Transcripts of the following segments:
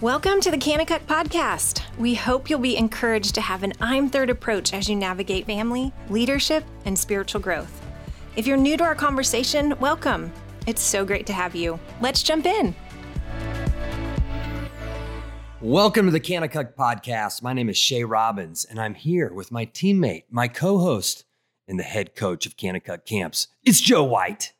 Welcome to the Kanakuk Podcast. We hope you'll be encouraged to have an I'm Third approach as you navigate family, leadership, and spiritual growth. If you're new to our conversation, welcome. It's so great to have you. Let's jump in. Welcome to the Kanakuk Podcast. My name is Shay Robbins, and I'm here with my teammate, my co host, and the head coach of Kanakuk Camps. It's Joe White.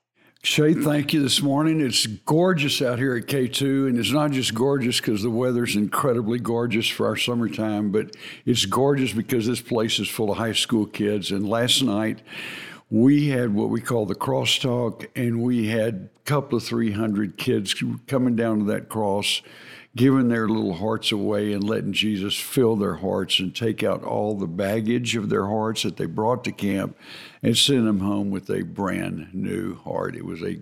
Shay, thank you this morning. It's gorgeous out here at K2, and it's not just gorgeous because the weather's incredibly gorgeous for our summertime, but it's gorgeous because this place is full of high school kids. And last night, we had what we call the crosstalk, and we had a couple of 300 kids coming down to that cross giving their little hearts away and letting Jesus fill their hearts and take out all the baggage of their hearts that they brought to camp and send them home with a brand new heart. It was a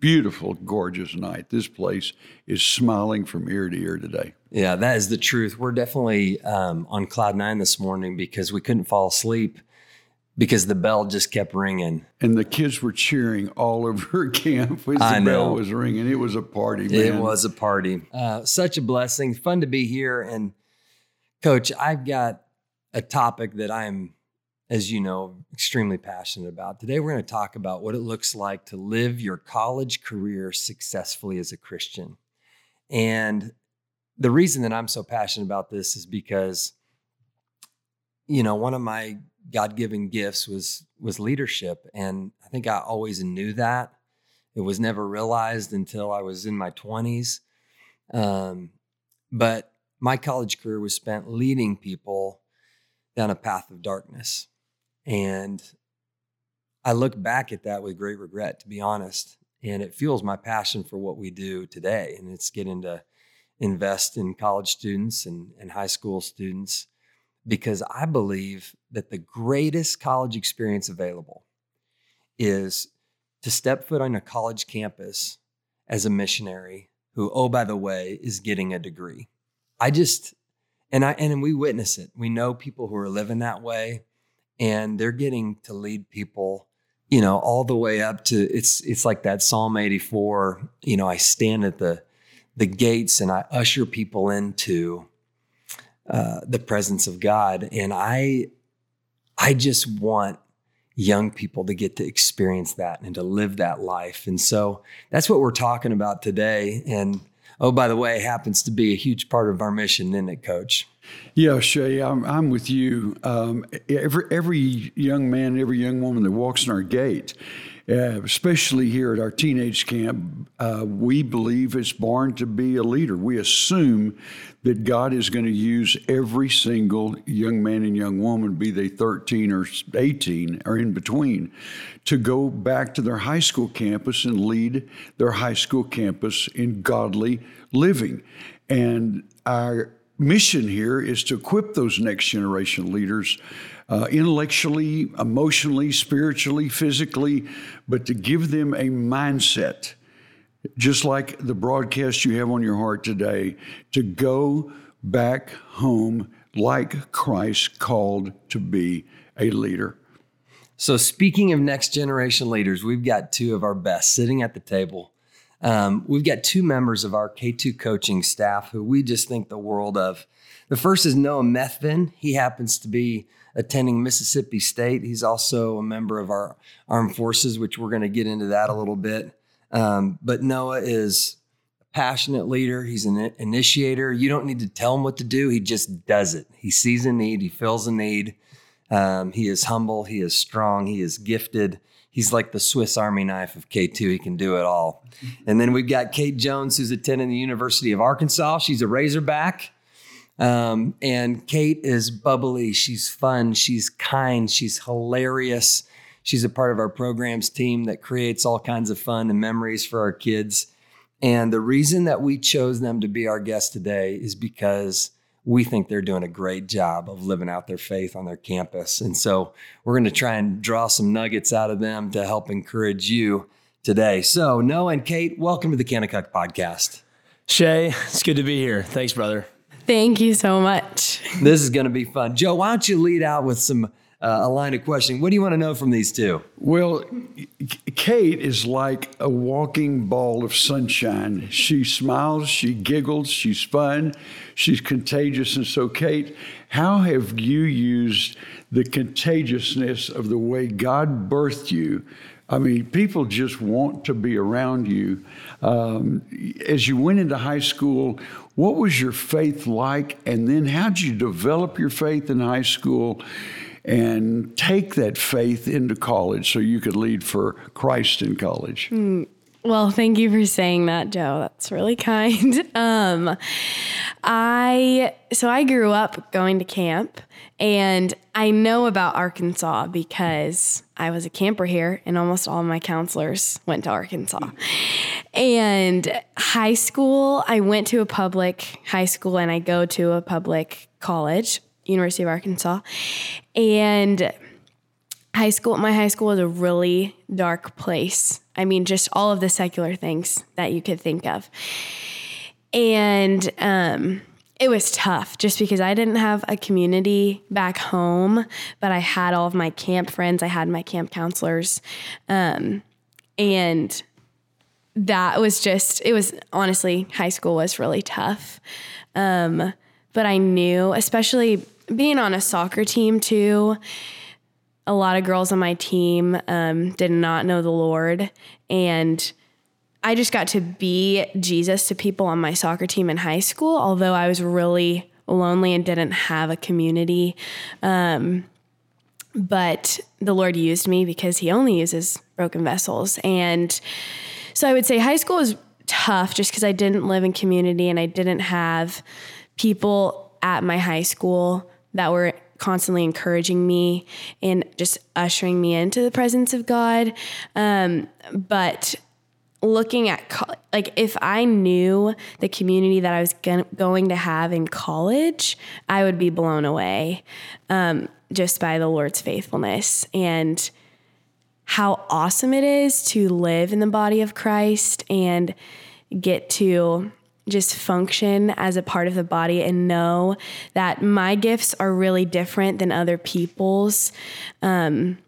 beautiful, gorgeous night. This place is smiling from ear to ear today. Yeah, that is the truth. We're definitely um, on cloud nine this morning because we couldn't fall asleep because the bell just kept ringing. And the kids were cheering all over camp as the know. bell was ringing. It was a party, man. It was a party. Uh, such a blessing. Fun to be here. And, Coach, I've got a topic that I'm, as you know, extremely passionate about. Today, we're going to talk about what it looks like to live your college career successfully as a Christian. And the reason that I'm so passionate about this is because, you know, one of my God-given gifts was was leadership, and I think I always knew that. It was never realized until I was in my 20s. Um, but my college career was spent leading people down a path of darkness, and I look back at that with great regret, to be honest. And it fuels my passion for what we do today, and it's getting to invest in college students and, and high school students because I believe that the greatest college experience available is to step foot on a college campus as a missionary who, oh, by the way, is getting a degree. I just, and I, and we witness it. We know people who are living that way and they're getting to lead people, you know, all the way up to it's, it's like that Psalm 84, you know, I stand at the, the gates and I usher people into uh, the presence of God. And I, I just want young people to get to experience that and to live that life. And so that's what we're talking about today. And oh, by the way, happens to be a huge part of our mission, isn't it, Coach? Yeah, Shay, I'm, I'm with you. Um, every every young man, every young woman that walks in our gate, uh, especially here at our teenage camp, uh, we believe is born to be a leader. We assume that God is going to use every single young man and young woman, be they 13 or 18 or in between, to go back to their high school campus and lead their high school campus in godly living. And our mission here is to equip those next generation leaders uh, intellectually, emotionally, spiritually, physically, but to give them a mindset, just like the broadcast you have on your heart today, to go back home like Christ called to be a leader. So, speaking of next generation leaders, we've got two of our best sitting at the table. Um, we've got two members of our K2 coaching staff who we just think the world of. The first is Noah Methvin. He happens to be attending Mississippi State. He's also a member of our armed forces, which we're going to get into that a little bit. Um, but Noah is a passionate leader. He's an initiator. You don't need to tell him what to do. He just does it. He sees a need. He fills a need. Um, he is humble. He is strong. He is gifted he's like the Swiss Army knife of K2. He can do it all. And then we've got Kate Jones, who's attending the University of Arkansas. She's a Razorback. Um, and Kate is bubbly. She's fun. She's kind. She's hilarious. She's a part of our programs team that creates all kinds of fun and memories for our kids. And the reason that we chose them to be our guest today is because we think they're doing a great job of living out their faith on their campus. And so we're going to try and draw some nuggets out of them to help encourage you today. So, Noah and Kate, welcome to the Kanakuk podcast. Shay, it's good to be here. Thanks, brother. Thank you so much. This is going to be fun. Joe, why don't you lead out with some uh, a line of questioning. What do you want to know from these two? Well, Kate is like a walking ball of sunshine. She smiles, she giggles, she's fun, she's contagious. And so, Kate, how have you used the contagiousness of the way God birthed you? I mean, people just want to be around you. Um, as you went into high school, what was your faith like? And then how did you develop your faith in high school? and take that faith into college so you could lead for Christ in college? Mm, well, thank you for saying that, Joe. That's really kind. Um, I so I grew up going to camp, and I know about Arkansas because I was a camper here, and almost all my counselors went to Arkansas. And high school, I went to a public high school, and I go to a public college, University of Arkansas. And high school, my high school was a really dark place. I mean, just all of the secular things that you could think of. And um, it was tough just because I didn't have a community back home, but I had all of my camp friends, I had my camp counselors. Um, and that was just, it was honestly, high school was really tough. Um, but I knew, especially being on a soccer team too, a lot of girls on my team um, did not know the Lord. And I just got to be Jesus to people on my soccer team in high school, although I was really lonely and didn't have a community. Um, but the Lord used me because He only uses broken vessels. And so I would say high school was tough just because I didn't live in community and I didn't have people at my high school that were constantly encouraging me and just ushering me into the presence of God. Um, but looking at co- like if I knew the community that I was going going to have in college, I would be blown away um, just by the Lord's faithfulness and how awesome it is to live in the body of Christ and get to just function as a part of the body and know that my gifts are really different than other people's. Um,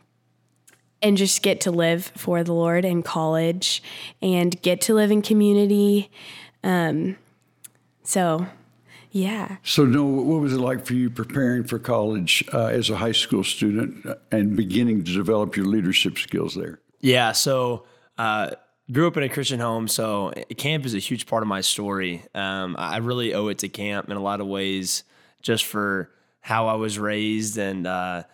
and just get to live for the Lord in college and get to live in community. Um, so, yeah. So, no, what was it like for you preparing for college uh, as a high school student and beginning to develop your leadership skills there? Yeah. So, uh, grew up in a Christian home, so camp is a huge part of my story. Um, I really owe it to camp in a lot of ways, just for how I was raised and uh,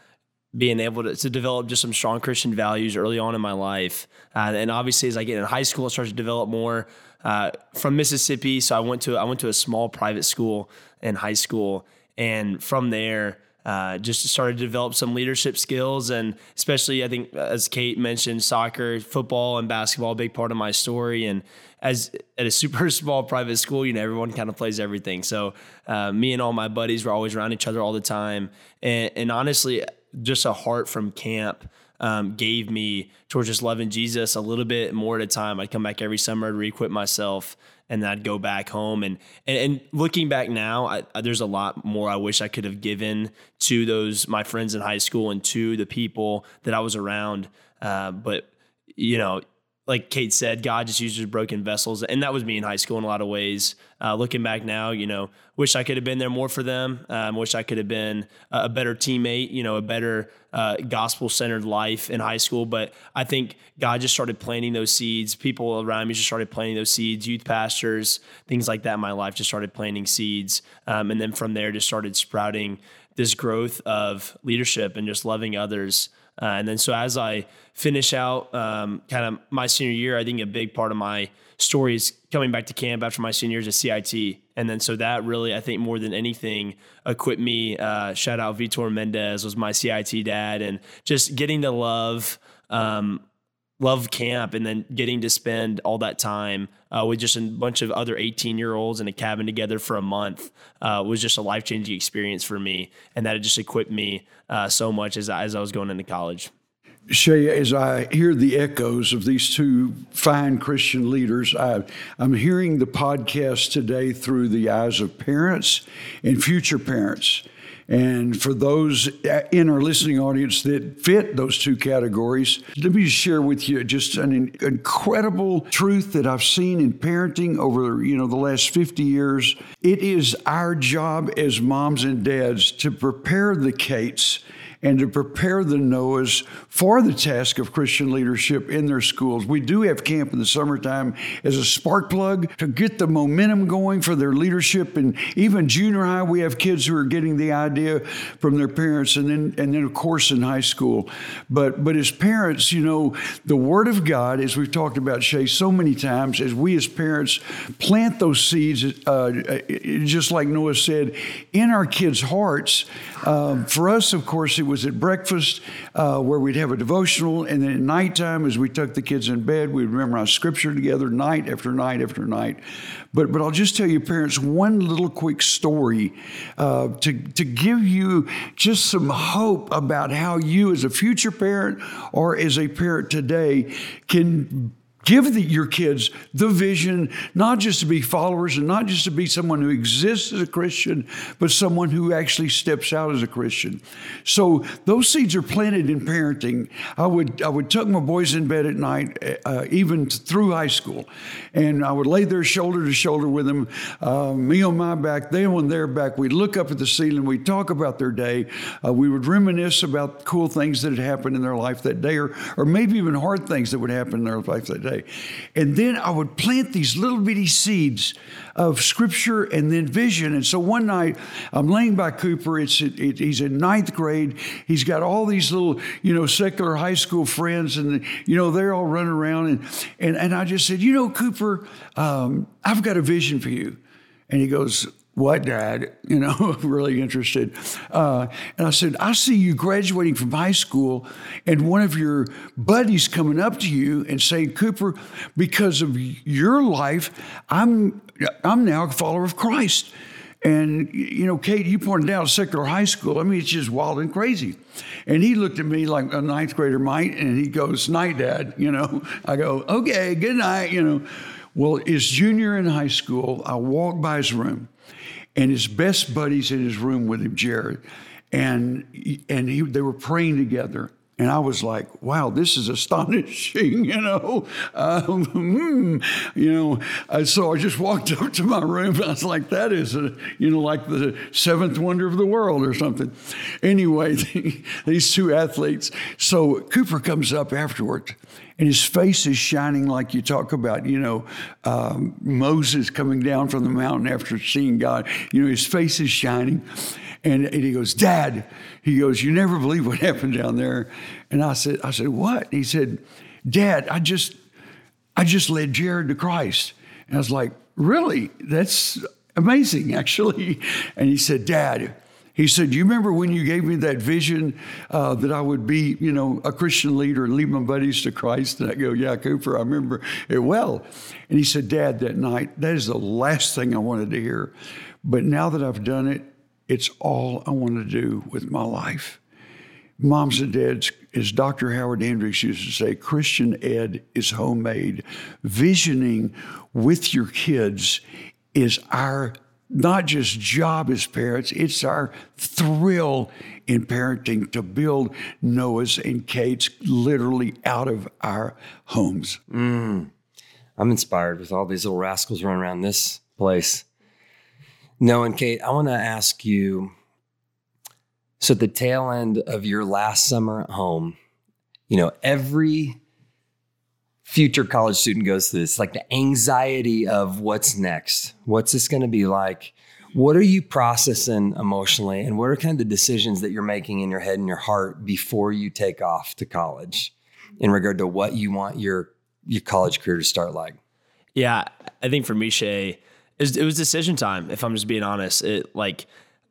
being able to, to, develop just some strong Christian values early on in my life. Uh, and obviously, as I get in high school, I start to develop more. Uh, from Mississippi, so I went to I went to a small private school in high school, and from there uh, just started to develop some leadership skills. And especially, I think, as Kate mentioned, soccer, football, and basketball, a big part of my story. And as at a super small private school, you know, everyone kind of plays everything. So uh, me and all my buddies were always around each other all the time. And, and honestly, just a heart from camp. Um, gave me towards just loving Jesus a little bit more at a time. I'd come back every summer to re-equip myself and then I'd go back home. And and, and looking back now, I, I, there's a lot more I wish I could have given to those my friends in high school and to the people that I was around. Uh, but you know, like Kate said, God just uses broken vessels, and that was me in high school in a lot of ways. Uh, looking back now, you know, wish I could have been there more for them. Um, wish I could have been a better teammate, you know, a better uh, gospel centered life in high school. But I think God just started planting those seeds. People around me just started planting those seeds. Youth pastors, things like that in my life just started planting seeds, um, and then from there just started sprouting this growth of leadership and just loving others. Uh, and then so as I finish out um, kind of my senior year, I think a big part of my story is coming back to camp after my senior year is CIT. And then so that really, I think more than anything, equipped me. Uh, shout out Vitor Mendez was my CIT dad, and just getting to love. Um, love camp and then getting to spend all that time uh, with just a bunch of other 18 year olds in a cabin together for a month uh, was just a life changing experience for me. And that just equipped me uh, so much as, as I was going into college. Shay, as I hear the echoes of these two fine Christian leaders, I, am hearing the podcast today through the eyes of parents and future parents. And for those uh, in our listening audience that fit those two categories, let me share with you just an incredible truth that I've seen in parenting over you know the last 50 years. It is our job as moms and dads to prepare the Kates and to prepare the Noahs for the task of Christian leadership in their schools. We do have camp in the summertime as a spark plug to get the momentum going for their leadership. And even junior high, we have kids who are getting the idea from their parents, and then and then of course in high school. But but as parents, you know, the Word of God, as we've talked about Shay so many times, as we as parents plant those seeds, uh, just like Noah said, in our kids' hearts. Um, for us, of course, it was at breakfast uh, where we'd have a devotional, and then at nighttime, as we took the kids in bed, we'd memorize scripture together night after night after night. But but I'll just tell you, parents, one little quick story uh, to to give you just some hope about how you, as a future parent or as a parent today, can Give the, your kids the vision, not just to be followers and not just to be someone who exists as a Christian, but someone who actually steps out as a Christian. So those seeds are planted in parenting. I would I would tuck my boys in bed at night, uh, even through high school, and I would lay there shoulder to shoulder with them, uh, me on my back, they on their back. We'd look up at the ceiling, we'd talk about their day, uh, we would reminisce about cool things that had happened in their life that day, or or maybe even hard things that would happen in their life that day. And then I would plant these little bitty seeds of scripture and then vision. And so one night I'm laying by Cooper. It's it, he's in ninth grade. He's got all these little you know secular high school friends, and you know they're all running around. And and and I just said, you know, Cooper, um, I've got a vision for you. And he goes, what, Dad? You know, really interested. Uh, and I said, I see you graduating from high school, and one of your buddies coming up to you and saying, Cooper, because of your life, I'm I'm now a follower of Christ. And you know, Kate, you pointed out secular high school. I mean, it's just wild and crazy. And he looked at me like a ninth grader might, and he goes, "Night, Dad." You know, I go, "Okay, good night." You know, well, his junior in high school, I walked by his room and his best buddies in his room with him, Jared, and and he, they were praying together. And I was like, wow, this is astonishing, you know. Um, hmm, you know, so I just walked up to my room and I was like, that is, a, you know, like the seventh wonder of the world or something. Anyway, these two athletes. So Cooper comes up afterward and his face is shining like you talk about, you know, um, Moses coming down from the mountain after seeing God. You know, his face is shining. And, and he goes, Dad, he goes, you never believe what happened down there. And I said, I said, what? He said, Dad, I just, I just led Jared to Christ. And I was like, really? That's amazing, actually. And he said, Dad, he said, "Do you remember when you gave me that vision uh, that I would be, you know, a Christian leader and lead my buddies to Christ?" And I go, "Yeah, Cooper, I remember it well." And he said, "Dad, that night, that is the last thing I wanted to hear, but now that I've done it, it's all I want to do with my life." Moms and dads, as Dr. Howard Hendricks used to say, Christian ed is homemade. Visioning with your kids is our not just job as parents, it's our thrill in parenting to build Noah's and Kate's literally out of our homes. Mm. I'm inspired with all these little rascals running around this place. Noah and Kate, I want to ask you so at the tail end of your last summer at home, you know, every future college student goes through this like the anxiety of what's next? What's this going to be like? What are you processing emotionally? And what are kind of the decisions that you're making in your head and your heart before you take off to college in regard to what you want your your college career to start like? Yeah i think for me shay it was, it was decision time if i'm just being honest. It like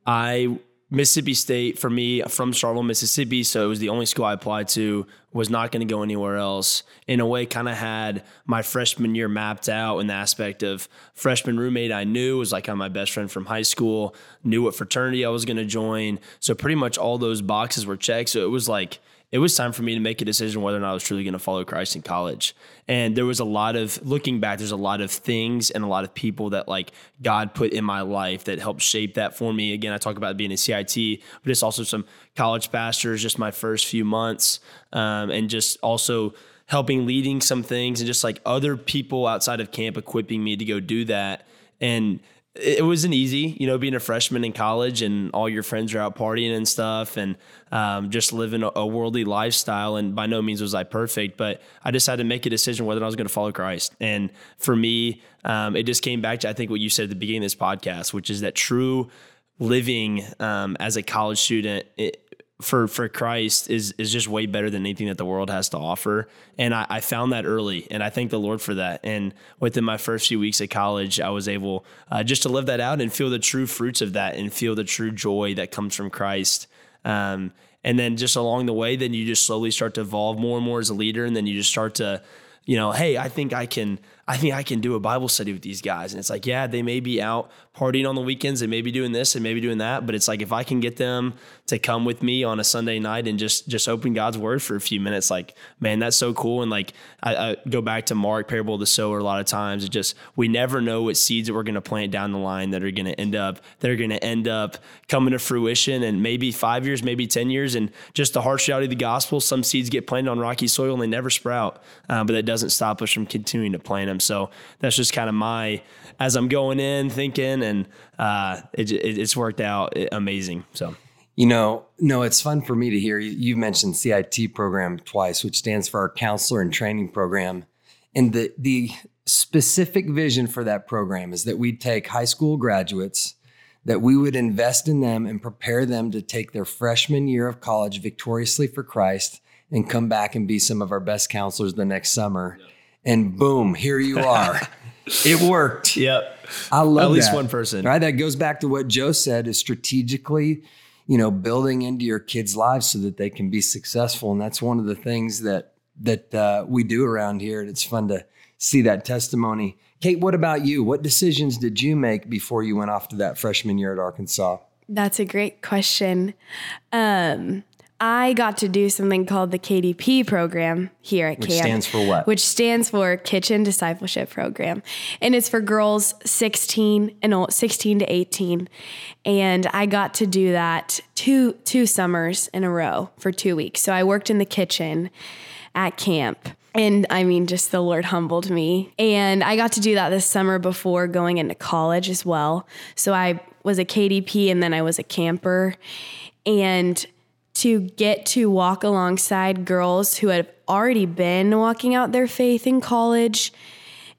i Mississippi State for me from Charlotte, Mississippi, so it was the only school I applied to. Was not going to go anywhere else. In a way, kind of had my freshman year mapped out in the aspect of freshman roommate I knew was like my best friend from high school. Knew what fraternity I was going to join. So pretty much all those boxes were checked. So it was like it was time for me to make a decision whether or not I was truly going to follow Christ in college. And there was a lot of looking back, there's a lot of things and a lot of people that like God put in my life that helped shape that for me. Again, I talk about being a CIT, but it's also some college pastors, just my first few months, um, and just also helping leading some things and just like other people outside of camp equipping me to go do that. And it wasn't easy, you know, being a freshman in college and all your friends are out partying and stuff and um, just living a, worldly lifestyle. And by no means was I perfect, but I decided to make a decision whether I was going to follow Christ. And for me, um, it just came back to, I think, what you said at the beginning of this podcast, which is that true living um, as a college student, it, for for Christ is is just way better than anything that the world has to offer. And I, I, found that early, and I thank the Lord for that. And within my first few weeks at college, I was able uh, just to live that out and feel the true fruits of that, and feel the true joy that comes from Christ. Um, and then just along the way, then you just slowly start to evolve more and more as a leader, and then you just start to, you know, hey, I think I can I think I can do a Bible study with these guys. And it's like, yeah, they may be out partying on the weekends, and maybe doing this and maybe doing that, but it's like if I can get them to come with me on a Sunday night and just just open God's word for a few minutes, like, man, that's so cool. And like I, I go back to Mark, parable of the sower, a lot of times it just we never know what seeds that we're gonna plant down the line that are gonna end up that are gonna end up coming to fruition and maybe five years, maybe ten years. And just the harsh reality of the gospel, some seeds get planted on rocky soil and they never sprout. Uh, but that doesn't stop us from continuing to plant them them. So that's just kind of my as I'm going in thinking, and uh, it, it, it's worked out amazing. So. You know, no, it's fun for me to hear. You mentioned CIT program twice, which stands for our counselor and training program. And the the specific vision for that program is that we'd take high school graduates, that we would invest in them and prepare them to take their freshman year of college victoriously for Christ and come back and be some of our best counselors the next summer. Yeah and boom, here you are. it worked. Yep. I love at least that. one person. Right. That goes back to what Joe said is strategically, you know, building into your kids' lives so that they can be successful. And that's one of the things that that uh, we do around here. And it's fun to see that testimony. Kate, what about you? What decisions did you make before you went off to that freshman year at Arkansas? That's a great question. Um, I got to do something called the KDP program here at which camp. Which stands for what? Which stands for Kitchen Discipleship Program. And it's for girls 16 and 16 to 18. And I got to do that two two summers in a row for 2 weeks. So I worked in the kitchen at camp. And I mean, just the Lord humbled me. And I got to do that this summer before going into college as well. So I was a KDP and then I was a camper. And to get to walk alongside girls who have already been walking out their faith in college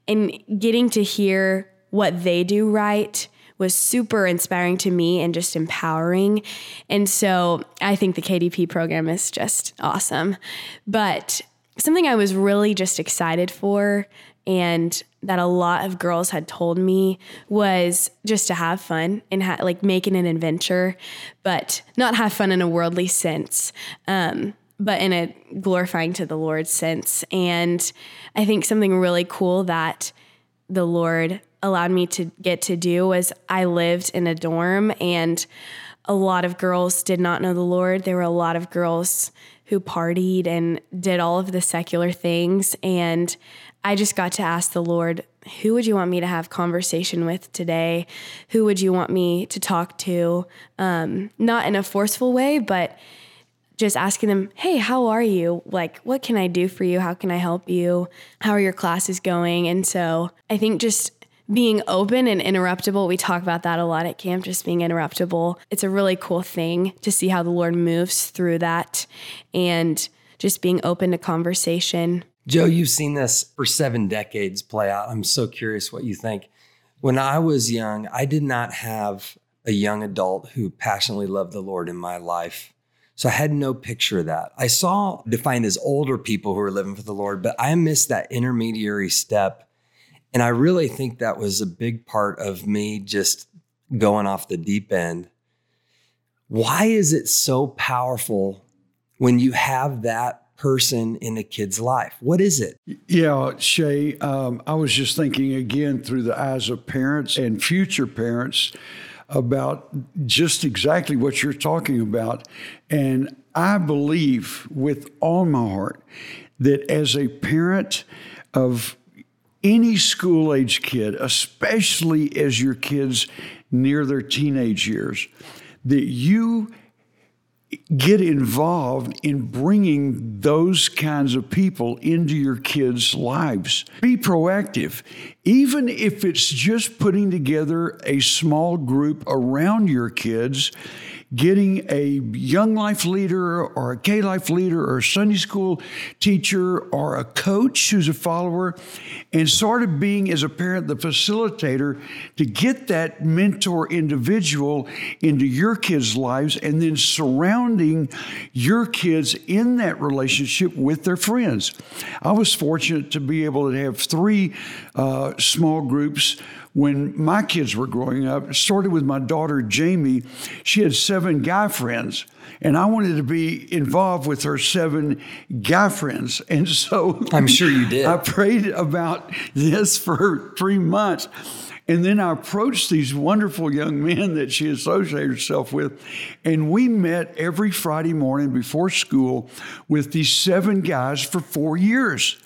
and getting to hear what they do right was super inspiring to me and just empowering. And so I think the KDP program is just awesome. But something I was really just excited for and that a lot of girls had told me was just to have fun and ha- like making an adventure, but not have fun in a worldly sense, um, but in a glorifying to the Lord sense. And I think something really cool that the Lord allowed me to get to do was I lived in a dorm and a lot of girls did not know the Lord. There were a lot of girls who partied and did all of the secular things. And I just got to ask the Lord, who would you want me to have conversation with today? Who would you want me to talk to? Um, not in a forceful way, but just asking them, hey, how are you? Like, what can I do for you? How can I help you? How are your classes going? And so I think just being open and interruptible, we talk about that a lot at camp, just being interruptible. It's a really cool thing to see how the Lord moves through that and just being open to conversation. Joe, you've seen this for seven decades play out. I'm so curious what you think. When I was young, I did not have a young adult who passionately loved the Lord in my life. So I had no picture of that. I saw defined as older people who were living for the Lord, but I missed that intermediary step. And I really think that was a big part of me just going off the deep end. Why is it so powerful when you have that person in a kid's life? What is it? Yeah, Shay, um, I was just thinking again through the eyes of parents and future parents. about just exactly what you're talking about. And I believe with all my heart that as a parent of any school age kid, especially as your kids near their teenage years, that you get involved in bringing those kinds of people into your kids' lives. Be proactive. Even if it's just putting together a small group around your kids getting a young life leader or a K life leader or a Sunday school teacher or a coach who's a follower and sort of being, as a parent, the facilitator to get that mentor individual into your kids' lives and then surrounding your kids in that relationship with their friends. I was fortunate to be able to have three uh, small groups when my kids were growing up. It started with my daughter, Jamie. She had seven guy friends, and I wanted to be involved with her seven guy friends. And so I'm sure you did. I prayed about this for three months. And then I approached these wonderful young men that she associated herself with, and we met every Friday morning before school with these seven guys for four years.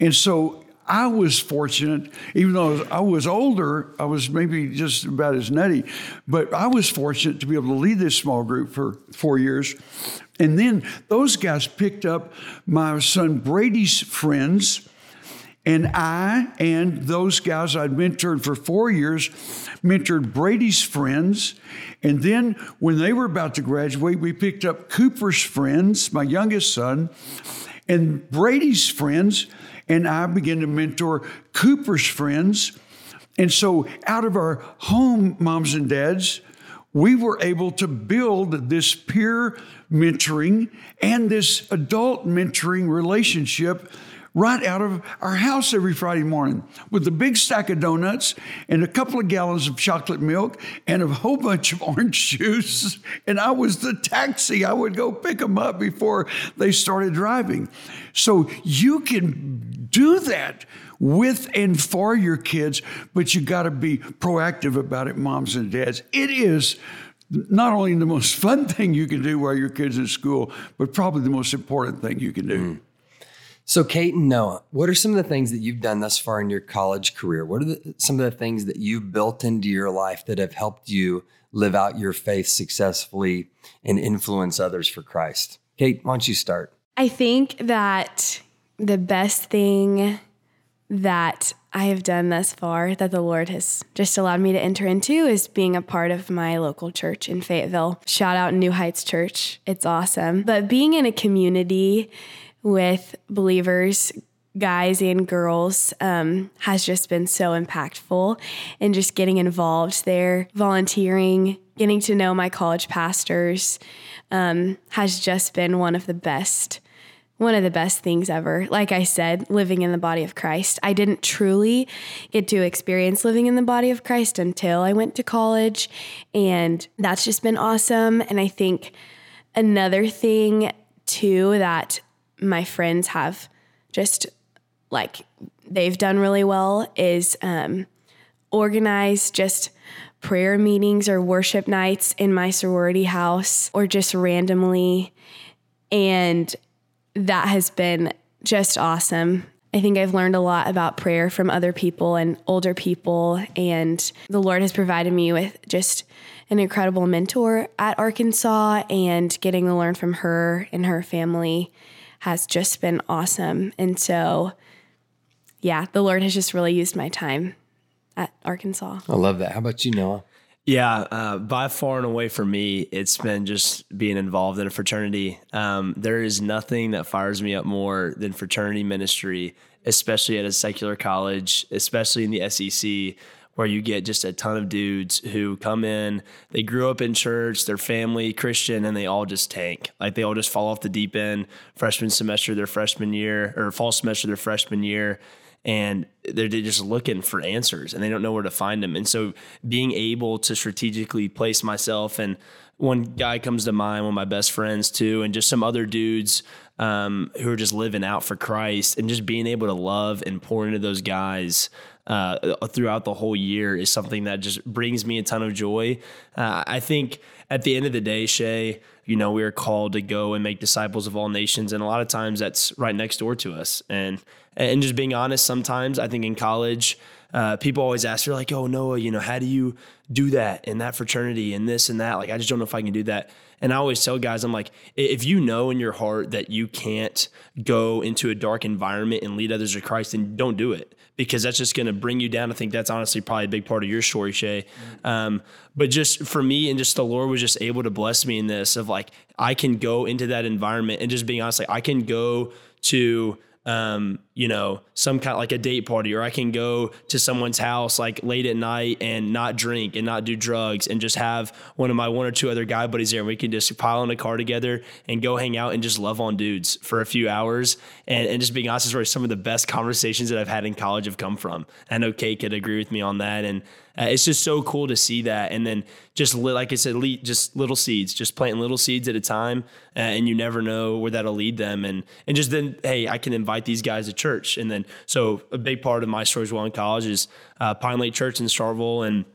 And so I was fortunate, even though I was older, I was maybe just about as nutty, but I was fortunate to be able to lead this small group for four years. And then those guys picked up my son Brady's friends. And I and those guys I'd mentored for four years mentored Brady's friends. And then when they were about to graduate, we picked up Cooper's friends, my youngest son, and Brady's friends and I began to mentor Cooper's friends. And so, out of our home moms and dads, we were able to build this peer mentoring and this adult mentoring relationship right out of our house every Friday morning with a big stack of donuts and a couple of gallons of chocolate milk and a whole bunch of orange juice. And I was the taxi. I would go pick them up before they started driving. So you can do that with and for your kids, but you got to be proactive about it, moms and dads. It is not only the most fun thing you can do while your kids in school, but probably the most important thing you can do. Mm. So, Kate and Noah, what are some of the things that you've done thus far in your college career? What are the, some of the things that you've built into your life that have helped you live out your faith successfully and influence others for Christ? Kate, why don't you start? I think that the best thing that I have done thus far that the Lord has just allowed me to enter into is being a part of my local church in Fayetteville. Shout out New Heights Church. It's awesome. But being in a community with believers, guys and girls, um, has just been so impactful. And just getting involved there, volunteering, getting to know my college pastors um, has just been one of the best. One of the best things ever. Like I said, living in the body of Christ. I didn't truly get to experience living in the body of Christ until I went to college. And that's just been awesome. And I think another thing, too, that my friends have just like they've done really well is um, organize just prayer meetings or worship nights in my sorority house or just randomly. And that has been just awesome. I think I've learned a lot about prayer from other people and older people, and the Lord has provided me with just an incredible mentor at Arkansas and getting to learn from her and her family has just been awesome. And so, yeah, the Lord has just really used my time at Arkansas. I love that. How about you, Noah? Yeah, uh, by far and away for me, it's been just being involved in a fraternity. Um, there is nothing that fires me up more than fraternity ministry, especially at a secular college, especially in the SEC, where you get just a ton of dudes who come in, they grew up in church, their family Christian, and they all just tank. Like they all just fall off the deep end freshman semester, their freshman year, or fall semester, their freshman year. And they're just looking for answers and they don't know where to find them. And so being able to strategically place myself and one guy comes to mind, one of my best friends too, and just some other dudes um, who are just living out for Christ and just being able to love and pour into those guys uh, throughout the whole year is something that just brings me a ton of joy. Uh, I think at the end of the day, Shay, you know, we are called to go and make disciples of all nations, and a lot of times that's right next door to us. And and just being honest, sometimes I think in college. Uh, people always ask, they're like, "Oh, Noah, you know, how do you do that in that fraternity and this and that?" Like, I just don't know if I can do that. And I always tell guys, I'm like, if you know in your heart that you can't go into a dark environment and lead others to Christ, then don't do it because that's just going to bring you down. I think that's honestly probably a big part of your story, Shay. Um, but just for me, and just the Lord was just able to bless me in this of like, I can go into that environment and just being honest, like, I can go to um, you know, some kind of like a date party, or I can go to someone's house like late at night and not drink and not do drugs and just have one of my one or two other guy buddies there. And we can just pile in a car together and go hang out and just love on dudes for a few hours. And, and just being honest, is where some of the best conversations that I've had in college have come from. I know Kate could agree with me on that. And uh, it's just so cool to see that. And then just like I said, just little seeds, just planting little seeds at a time, uh, and you never know where that'll lead them. And and just then, hey, I can invite these guys to church. And then so a big part of my story as well in college is uh, Pine Lake Church in Starkville and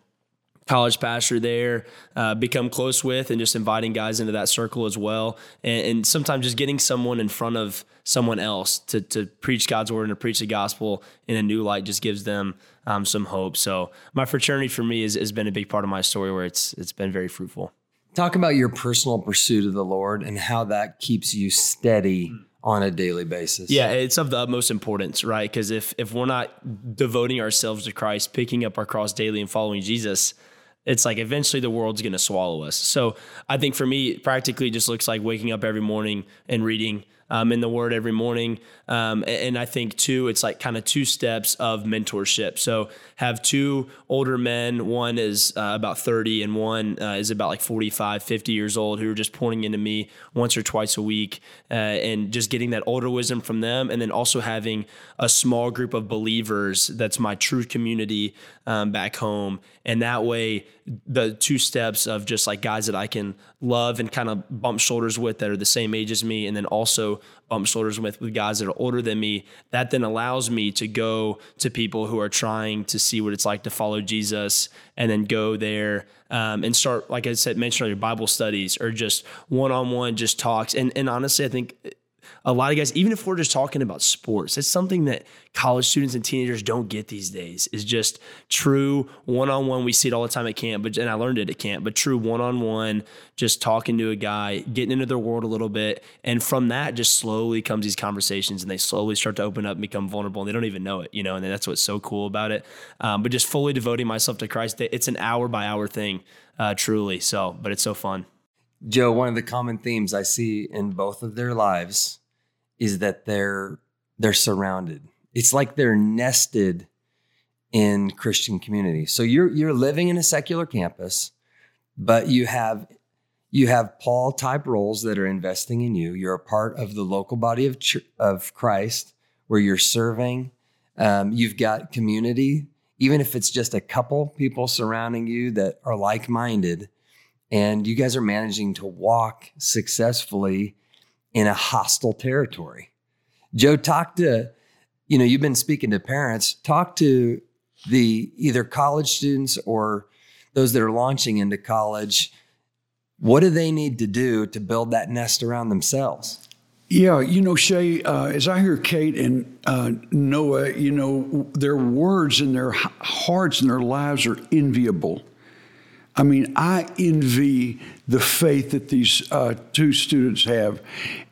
college pastor there, uh, become close with, and just inviting guys into that circle as well. And, and, sometimes just getting someone in front of someone else to, to preach God's word and to preach the gospel in a new light just gives them um, some hope. So my fraternity for me is, has been a big part of my story where it's it's been very fruitful. Talk about your personal pursuit of the Lord and how that keeps you steady on a daily basis. Yeah, it's of the utmost importance, right? Because if if we're not devoting ourselves to Christ, picking up our cross daily and following Jesus, it's like eventually the world's going to swallow us. So I think for me, practically just looks like waking up every morning and reading um, in the Word every morning. Um, and I think too, it's like kind of two steps of mentorship. So have two older men. One is uh, about 30 and one uh, is about like 45, 50 years old who are just pouring into me once or twice a week uh, and just getting that older wisdom from them. And then also having a small group of believers that's my true community um, back home. And that way, the two steps of just like guys that I can love and kind of bump shoulders with that are the same age as me, and then also bump shoulders with with guys that are older than me. That then allows me to go to people who are trying to see what it's like to follow Jesus, and then go there um, and start, like I said, mention on your Bible studies or just one on one, just talks. And and honestly, I think a lot of guys, even if we're just talking about sports, it's something that college students and teenagers don't get these days. Is just true one on one. We see it all the time at camp, but and I learned it at camp. But true one on one, just talking to a guy, getting into their world a little bit, and from that, just slowly comes these conversations, and they slowly start to open up and become vulnerable, and they don't even know it, you know. And that's what's so cool about it. Um, but just fully devoting myself to Christ, it's an hour by hour thing, uh, truly. So, but it's so fun. Joe, one of the common themes I see in both of their lives is that they're they're surrounded. It's like they're nested in Christian community. So you're you're living in a secular campus, but you have you have Paul type roles that are investing in you. You're a part of the local body of ch- of Christ where you're serving. Um, you've got community, even if it's just a couple people surrounding you that are like minded, and you guys are managing to walk successfully in a hostile territory. Joe, talk to, you know, you've been speaking to parents, talk to the either college students or those that are launching into college. What do they need to do to build that nest around themselves? Yeah, you know, Shay, uh, as I hear Kate and uh, Noah, you know, their words and their hearts and their lives are enviable. I mean, I envy the faith that these uh, two students have.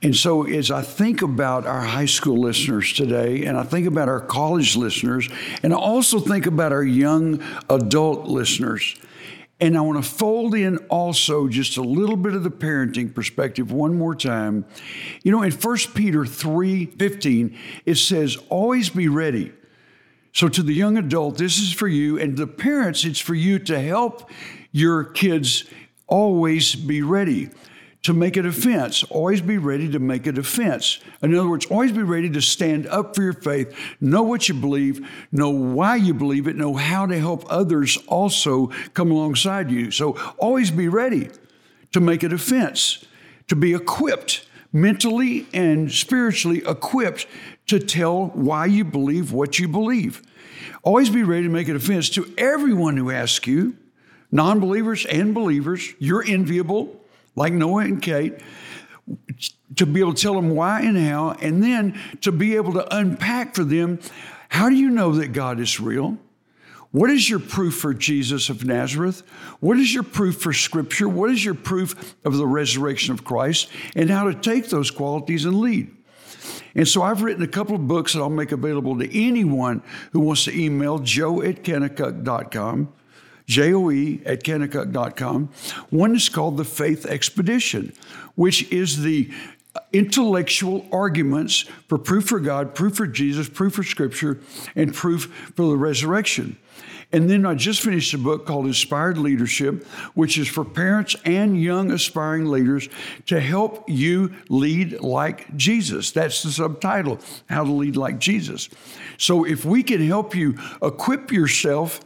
And so, as I think about our high school listeners today, and I think about our college listeners, and I also think about our young adult listeners, and I want to fold in also just a little bit of the parenting perspective one more time. You know, in 1 Peter 3 15, it says, Always be ready. So, to the young adult, this is for you, and the parents, it's for you to help your kids always be ready to make a defense. Always be ready to make a defense. In other words, always be ready to stand up for your faith, know what you believe, know why you believe it, know how to help others also come alongside you. So always be ready to make a defense, to be equipped, mentally and spiritually equipped to tell why you believe what you believe. Always be ready to make a defense to everyone who asks you, non believers and believers. You're enviable, like Noah and Kate, to be able to tell them why and how, and then to be able to unpack for them how do you know that God is real? What is your proof for Jesus of Nazareth? What is your proof for Scripture? What is your proof of the resurrection of Christ? And how to take those qualities and lead. And so I've written a couple of books that I'll make available to anyone who wants to email joe at kanakuk.com, J-O-E at kanakuk.com. One is called The Faith Expedition, which is the intellectual arguments for proof for God, proof for Jesus, proof for Scripture, and proof for the resurrection. And then I just finished a book called Inspired Leadership, which is for parents and young aspiring leaders to help you lead like Jesus. That's the subtitle, How to Lead Like Jesus. So if we can help you equip yourself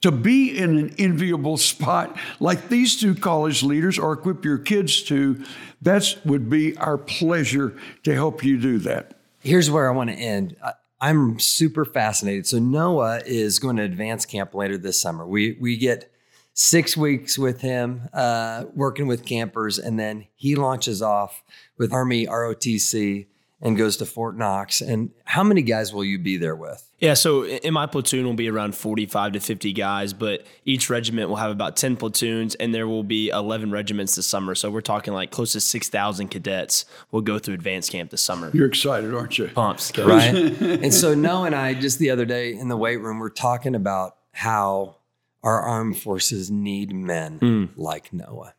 to be in an enviable spot like these two college leaders or equip your kids to, that would be our pleasure to help you do that. Here's where I want to end. I'm super fascinated. So Noah is going to advance camp later this summer. We we get six weeks with him uh, working with campers, and then he launches off with Army ROTC and goes to Fort Knox. And how many guys will you be there with? Yeah, so in my platoon will be around 45 to 50 guys, but each regiment will have about 10 platoons and there will be 11 regiments this summer. So we're talking like close to 6,000 cadets will go through advanced camp this summer. You're excited, aren't you? Pumps. Right. and so Noah and I just the other day in the weight room we're talking about how our armed forces need men mm. like Noah.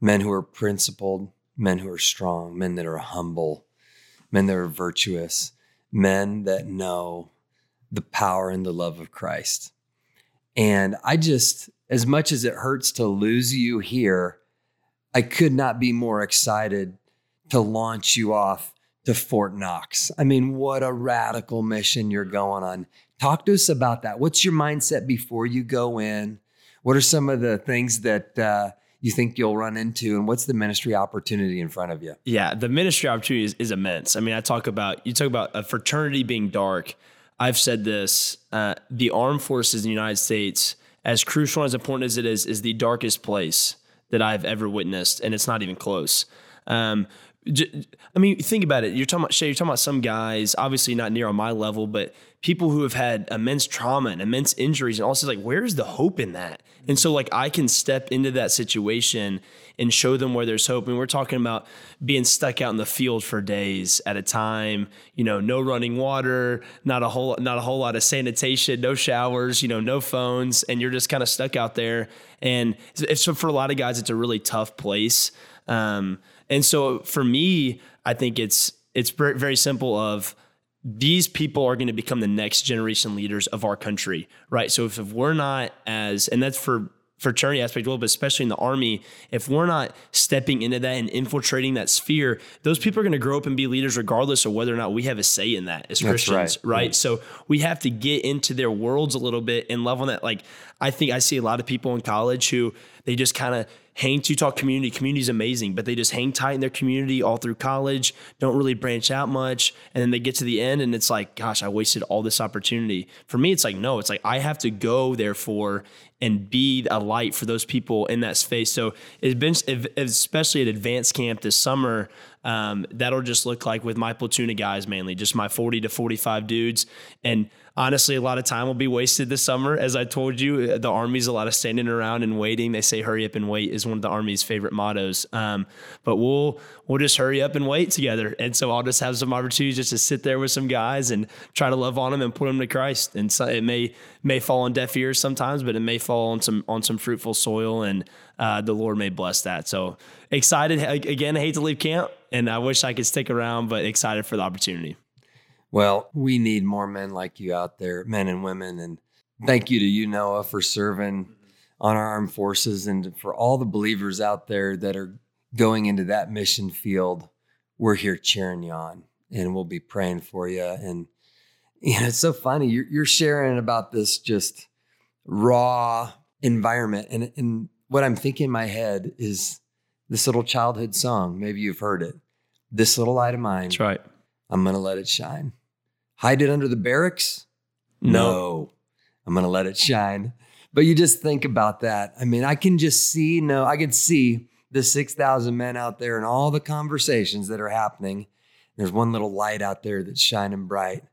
Men who are principled, men who are strong, men that are humble, men that are virtuous, men that know the power and the love of Christ. And I just, as much as it hurts to lose you here, I could not be more excited to launch you off to Fort Knox. I mean, what a radical mission you're going on. Talk to us about that. What's your mindset before you go in? What are some of the things that uh, you think you'll run into and what's the ministry opportunity in front of you? Yeah the ministry opportunity is, is immense. I mean i talk about you talk about a fraternity being dark. I've said this uh, the armed forces in the united states as crucial and as important as it is is the darkest place that i've ever witnessed and it's not even close. Um, I mean, think about it. You're talking about Shay. You're talking about some guys, obviously not near on my level, but people who have had immense trauma and immense injuries, and also like, where's the hope in that? And so, like, I can step into that situation and show them where there's hope. Mean, we're talking about being stuck out in the field for days at a time. You know, no running water, not a whole, not a whole lot of sanitation, no showers. You know, no phones, and you're just kind of stuck out there. And so, for a lot of guys, it's a really tough place. Um, and so, for me, I think it's it's very simple. Of these people are going to become the next generation leaders of our country, right? So if, if we're not as, and that's for fraternity aspect well, but especially in the army, if we're not stepping into that and infiltrating that sphere, those people are going to grow up and be leaders regardless of whether or not we have a say in that as That's Christians, right. right? So we have to get into their worlds a little bit and love on that. Like I think I see a lot of people in college who they just kind of hang to talk community. Community is amazing, but they just hang tight in their community all through college, don't really branch out much. And then they get to the end and it's like, gosh, I wasted all this opportunity. For me, it's like, no, it's like I have to go, therefore, and be a light for those people in that space. So it's been, especially at advanced camp this summer, um, that'll just look like with my platoon of guys mainly, just my 40 to 45 dudes. And honestly, a lot of time will be wasted this summer. As I told you, the Army's a lot of standing around and waiting. They say hurry up and wait is one of the Army's favorite mottos. Um, but we'll we'll just hurry up and wait together. And so I'll just have some opportunities just to sit there with some guys and try to love on them and put them to Christ. And so it may may fall on deaf ears sometimes, but it may fall on some on some fruitful soil, and uh, the Lord may bless that. So excited again. I hate to leave camp, and I wish I could stick around, but excited for the opportunity. Well, we need more men like you out there, men and women. And thank you to you, Noah, for serving mm-hmm. on our armed forces and for all the believers out there that are going into that mission field. We're here cheering you on and we'll be praying for you. And, you know, it's so funny. You're, you're sharing about this just raw environment. And, and what I'm thinking in my head is this little childhood song. Maybe you've heard it. This little light of mine. That's right I'm going to let it shine. Hide it under the barracks? No. I'm going to let it shine. But you just think about that. I mean, I can just see, no, I can see the 6,000 men out there and all the conversations that are happening. There's one little light out there that's shining bright.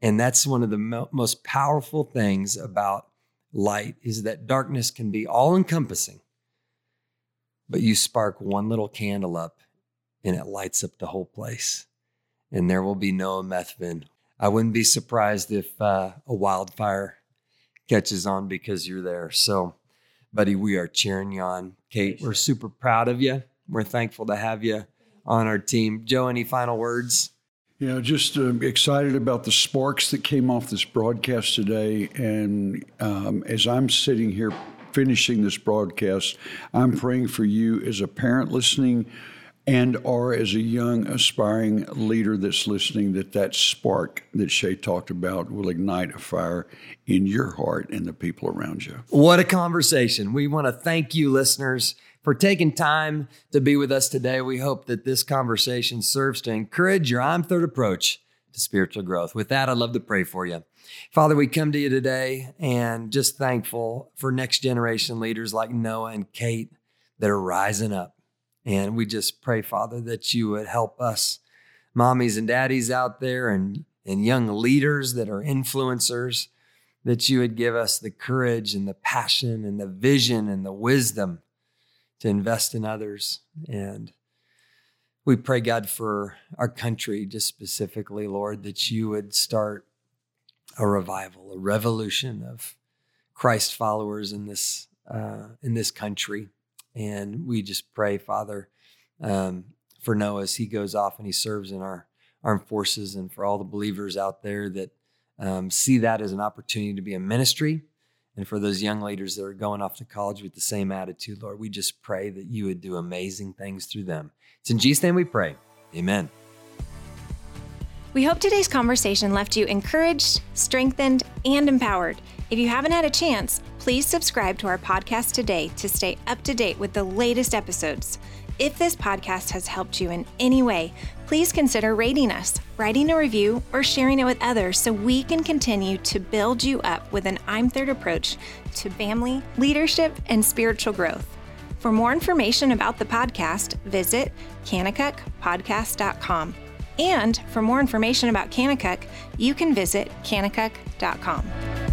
And that's one of the mo- most powerful things about light is that darkness can be all encompassing. But you spark one little candle up and it lights up the whole place. And there will be Noah Methvin. I wouldn't be surprised if uh, a wildfire catches on because you're there. So, buddy, we are cheering you on. Kate, we're super proud of you. We're thankful to have you on our team. Joe, any final words? Yeah, just uh, excited about the sparks that came off this broadcast today. And um, as I'm sitting here finishing this broadcast, I'm praying for you as a parent listening and or as a young aspiring leader that's listening that that spark that Shay talked about will ignite a fire in your heart and the people around you. What a conversation. We want to thank you listeners for taking time to be with us today. We hope that this conversation serves to encourage your I'm third approach to spiritual growth. With that, I'd love to pray for you. Father, we come to you today and just thankful for next generation leaders like Noah and Kate that are rising up. And we just pray, Father, that you would help us, mommies and daddies out there and, and young leaders that are influencers, that you would give us the courage and the passion and the vision and the wisdom to invest in others. And we pray, God, for our country, just specifically, Lord, that you would start a revival, a revolution of Christ followers in this uh, in this country. And we just pray, Father, um, for Noah as he goes off and he serves in our armed forces, and for all the believers out there that um, see that as an opportunity to be a ministry. And for those young leaders that are going off to college with the same attitude, Lord, we just pray that you would do amazing things through them. It's in Jesus' name we pray. Amen. We hope today's conversation left you encouraged, strengthened, and empowered. If you haven't had a chance, please subscribe to our podcast today to stay up to date with the latest episodes. If this podcast has helped you in any way, please consider rating us, writing a review, or sharing it with others so we can continue to build you up with an I'm Third approach to family, leadership, and spiritual growth. For more information about the podcast, visit kanakukpodcast.com. And for more information about Kanakuk, you can visit kanakuk.com.